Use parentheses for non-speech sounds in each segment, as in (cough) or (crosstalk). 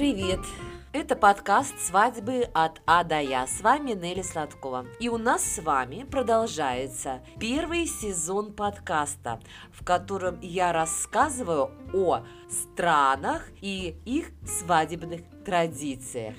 привет! Это подкаст «Свадьбы от А до Я». С вами Нелли Сладкова. И у нас с вами продолжается первый сезон подкаста, в котором я рассказываю о странах и их свадебных традициях.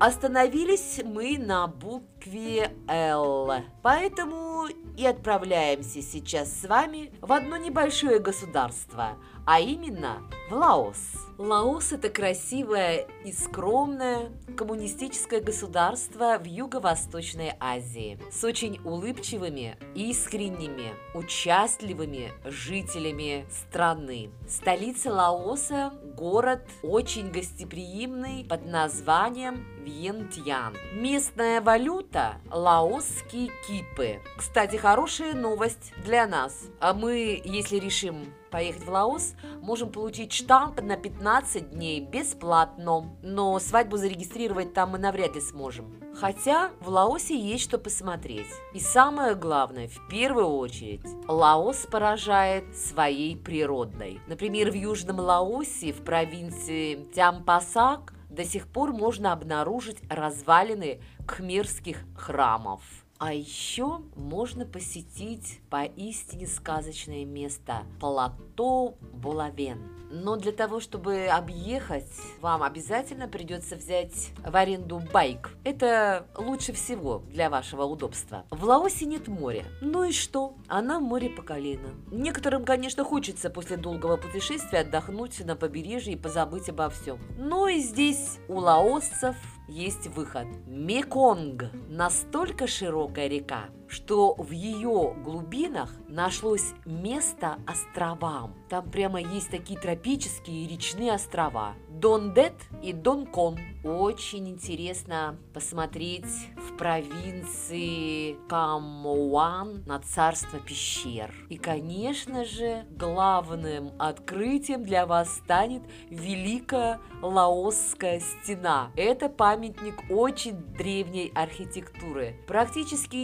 Остановились мы на букве «Л», поэтому и отправляемся сейчас с вами в одно небольшое государство, а именно в Лаос. Лаос – это красивое и скромное коммунистическое государство в Юго-Восточной Азии с очень улыбчивыми, искренними, участливыми жителями страны. Столица Лаоса – город очень гостеприимный под названием Вьентьян. Местная валюта – лаосские кипы. Кстати, хорошая новость для нас. А мы, если решим поехать в Лаос, можем получить штамп на 15 дней бесплатно. Но свадьбу зарегистрировать там мы навряд ли сможем. Хотя в Лаосе есть что посмотреть. И самое главное, в первую очередь, Лаос поражает своей природной. Например, в Южном Лаосе, в провинции Тямпасак, до сих пор можно обнаружить развалины кхмерских храмов. А еще можно посетить поистине сказочное место – плато Булавен. Но для того, чтобы объехать, вам обязательно придется взять в аренду байк. Это лучше всего для вашего удобства. В Лаосе нет моря. Ну и что? Она море по колено. Некоторым, конечно, хочется после долгого путешествия отдохнуть на побережье и позабыть обо всем. Но и здесь у лаосцев есть выход. Меконг – настолько широкая река, что в ее глубинах нашлось место островам. Там прямо есть такие тропические речные острова. Дондет и Донкон. Очень интересно посмотреть в провинции Камоуан на царство пещер. И, конечно же, главным открытием для вас станет Великая Лаосская стена. Это памятник очень древней архитектуры, практически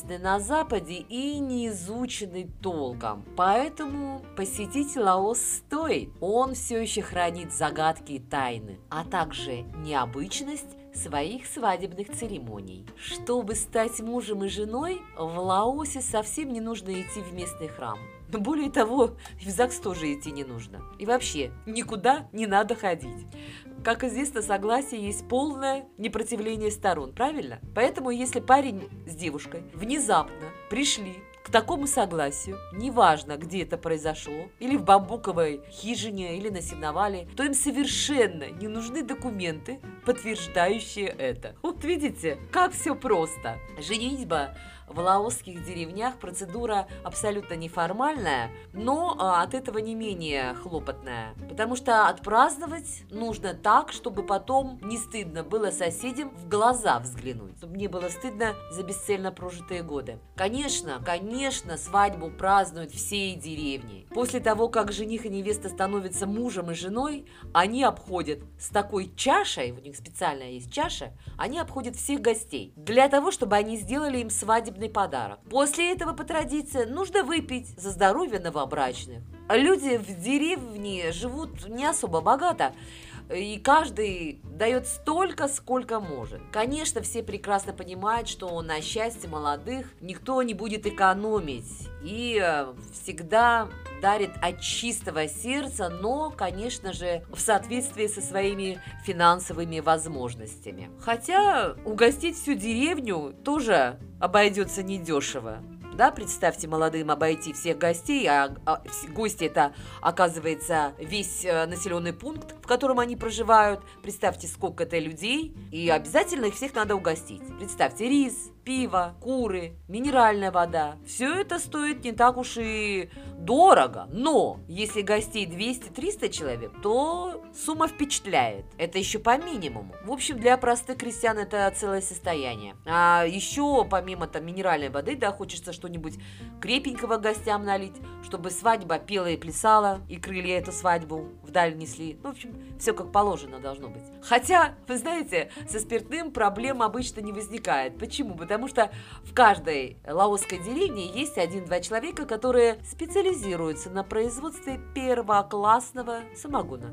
неизвестный на Западе и не изученный толком. Поэтому посетить Лаос стоит. Он все еще хранит загадки и тайны, а также необычность своих свадебных церемоний. Чтобы стать мужем и женой, в Лаосе совсем не нужно идти в местный храм. Более того, в ЗАГС тоже идти не нужно. И вообще, никуда не надо ходить. Как известно, согласие есть полное непротивление сторон, правильно? Поэтому, если парень с девушкой внезапно пришли к такому согласию, неважно, где это произошло, или в бамбуковой хижине, или на сеновале, то им совершенно не нужны документы, подтверждающие это. Вот видите, как все просто. Женитьба в лаосских деревнях процедура абсолютно неформальная, но а, от этого не менее хлопотная. Потому что отпраздновать нужно так, чтобы потом не стыдно было соседям в глаза взглянуть. Чтобы не было стыдно за бесцельно прожитые годы. Конечно, конечно, свадьбу празднуют всей деревни. После того, как жених и невеста становятся мужем и женой, они обходят с такой чашей, них специальная есть чаша, они обходят всех гостей. Для того, чтобы они сделали им свадебный подарок. После этого, по традиции, нужно выпить за здоровье новобрачных. Люди в деревне живут не особо богато, и каждый дает столько, сколько может. Конечно, все прекрасно понимают, что на счастье молодых никто не будет экономить и э, всегда дарит от чистого сердца, но, конечно же, в соответствии со своими финансовыми возможностями. Хотя угостить всю деревню тоже обойдется недешево. Да, представьте молодым обойти всех гостей, а, а гости это, оказывается, весь э, населенный пункт, в котором они проживают. Представьте, сколько это людей, и обязательно их всех надо угостить. Представьте, рис, пиво, куры, минеральная вода. Все это стоит не так уж и дорого, но если гостей 200-300 человек, то сумма впечатляет. Это еще по минимуму. В общем, для простых крестьян это целое состояние. А еще помимо там минеральной воды, да, хочется что-нибудь крепенького гостям налить, чтобы свадьба пела и плясала, и крылья эту свадьбу вдаль несли. Ну, в общем, все как положено должно быть. Хотя, вы знаете, со спиртным проблем обычно не возникает. Почему? Потому что в каждой лаосской деревне есть один-два человека, которые специализируются на производстве первоклассного самогона.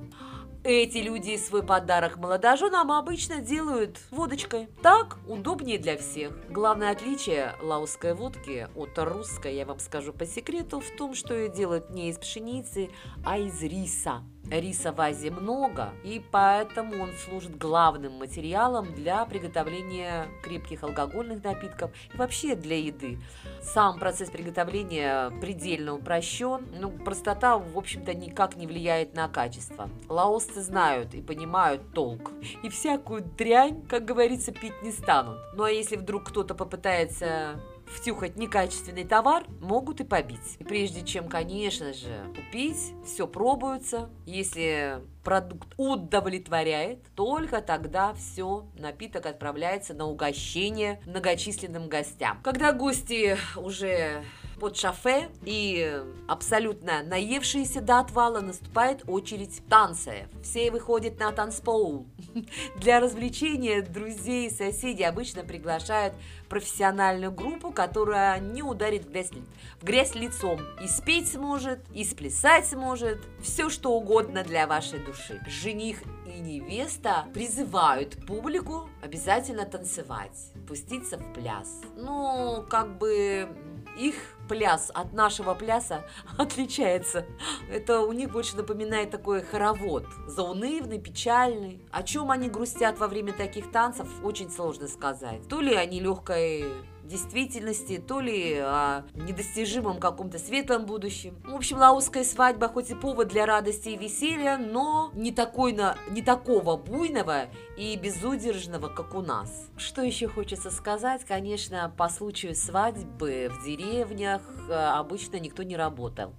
Эти люди свой подарок молодоженам обычно делают водочкой. Так удобнее для всех. Главное отличие лаусской водки от русской, я вам скажу по секрету, в том, что ее делают не из пшеницы, а из риса. Риса в Азии много, и поэтому он служит главным материалом для приготовления крепких алкогольных напитков и вообще для еды. Сам процесс приготовления предельно упрощен, но простота, в общем-то, никак не влияет на качество. Лаосцы знают и понимают толк, и всякую дрянь, как говорится, пить не станут. Ну а если вдруг кто-то попытается втюхать некачественный товар, могут и побить. И прежде чем, конечно же, купить, все пробуется. Если продукт удовлетворяет, только тогда все, напиток отправляется на угощение многочисленным гостям. Когда гости уже под шофе и абсолютно наевшиеся до отвала наступает очередь танцев. Все выходят на танцпол. (laughs) Для развлечения друзей и соседей обычно приглашают профессиональную группу, которая не ударит в грязь, в грязь лицом. И спеть сможет, и сплясать сможет, все что угодно для вашей души. Жених и невеста призывают публику обязательно танцевать, пуститься в пляс. Ну, как бы их пляс от нашего пляса (laughs) отличается. Это у них больше напоминает такой хоровод. Заунывный, печальный. О чем они грустят во время таких танцев, очень сложно сказать. То ли они легкой действительности, то ли о недостижимом каком-то светлом будущем. В общем, лаусская свадьба хоть и повод для радости и веселья, но не, такой на, не такого буйного и безудержного, как у нас. Что еще хочется сказать? Конечно, по случаю свадьбы в деревнях э, обычно никто не работал.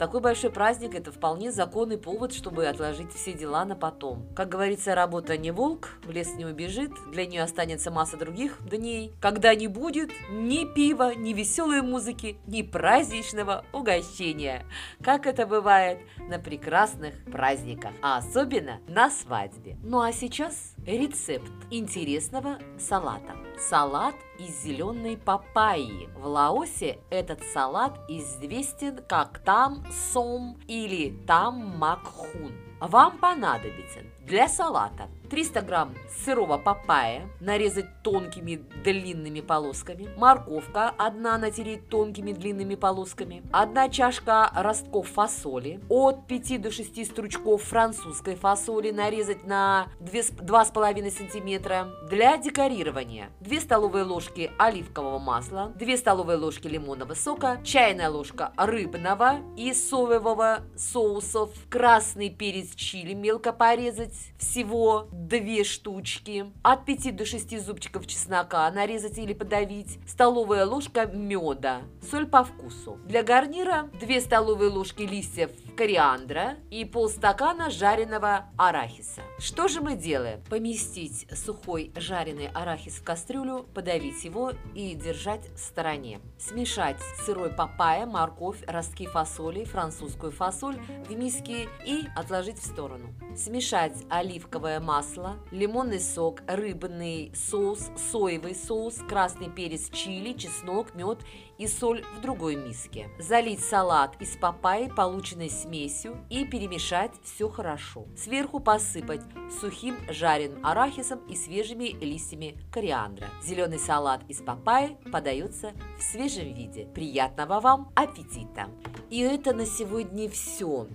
Такой большой праздник – это вполне законный повод, чтобы отложить все дела на потом. Как говорится, работа не волк, в лес не убежит, для нее останется масса других дней, когда не будет ни пива, ни веселой музыки, ни праздничного угощения, как это бывает на прекрасных праздниках, а особенно на свадьбе. Ну а сейчас рецепт интересного салата. Салат из зеленой папайи. В Лаосе этот салат известен как там сом или там макхун. Вам понадобится для салата 300 грамм сырого папайя, нарезать тонкими длинными полосками, морковка одна натереть тонкими длинными полосками, одна чашка ростков фасоли, от 5 до 6 стручков французской фасоли нарезать на 2,5 сантиметра. Для декорирования 2 столовые ложки оливкового масла, 2 столовые ложки лимонного сока, чайная ложка рыбного и соевого соусов, красный перец чили мелко порезать, всего две штучки, от 5 до 6 зубчиков чеснока нарезать или подавить, столовая ложка меда, соль по вкусу. Для гарнира 2 столовые ложки листьев кориандра и полстакана жареного арахиса. Что же мы делаем? Поместить сухой жареный арахис в кастрюлю, подавить его и держать в стороне. Смешать сырой папайя, морковь, ростки фасоли, французскую фасоль в миске и отложить в сторону. Смешать оливковое масло, лимонный сок, рыбный соус, соевый соус, красный перец чили, чеснок, мед и соль в другой миске. Залить салат из папайи, полученной смесью, и перемешать все хорошо. Сверху посыпать сухим жареным арахисом и свежими листьями кориандра. Зеленый салат из папайи подается в свежем виде. Приятного вам аппетита! И это на сегодня все.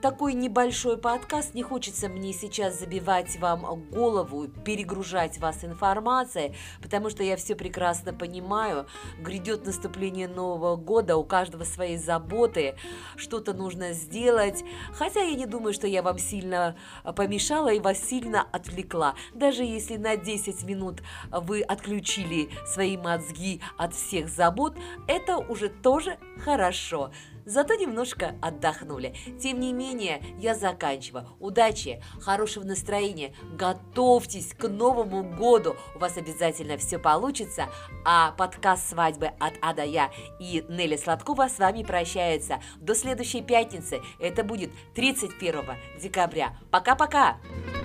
Такой небольшой подкаст. Не хочется мне сейчас забивать вам голову, перегружать вас информацией, потому что я все прекрасно понимаю. Грядет наступление Нового года, у каждого свои заботы, что-то нужно сделать. Хотя я не думаю, что я вам сильно помешала и вас сильно отвлекла. Даже если на 10 минут вы отключили свои мозги от всех забот, это уже тоже хорошо зато немножко отдохнули. Тем не менее, я заканчиваю. Удачи, хорошего настроения, готовьтесь к Новому году, у вас обязательно все получится. А подкаст «Свадьбы от А до Я» и Нелли Сладкова с вами прощается. До следующей пятницы, это будет 31 декабря. Пока-пока!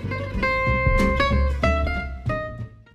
Пока!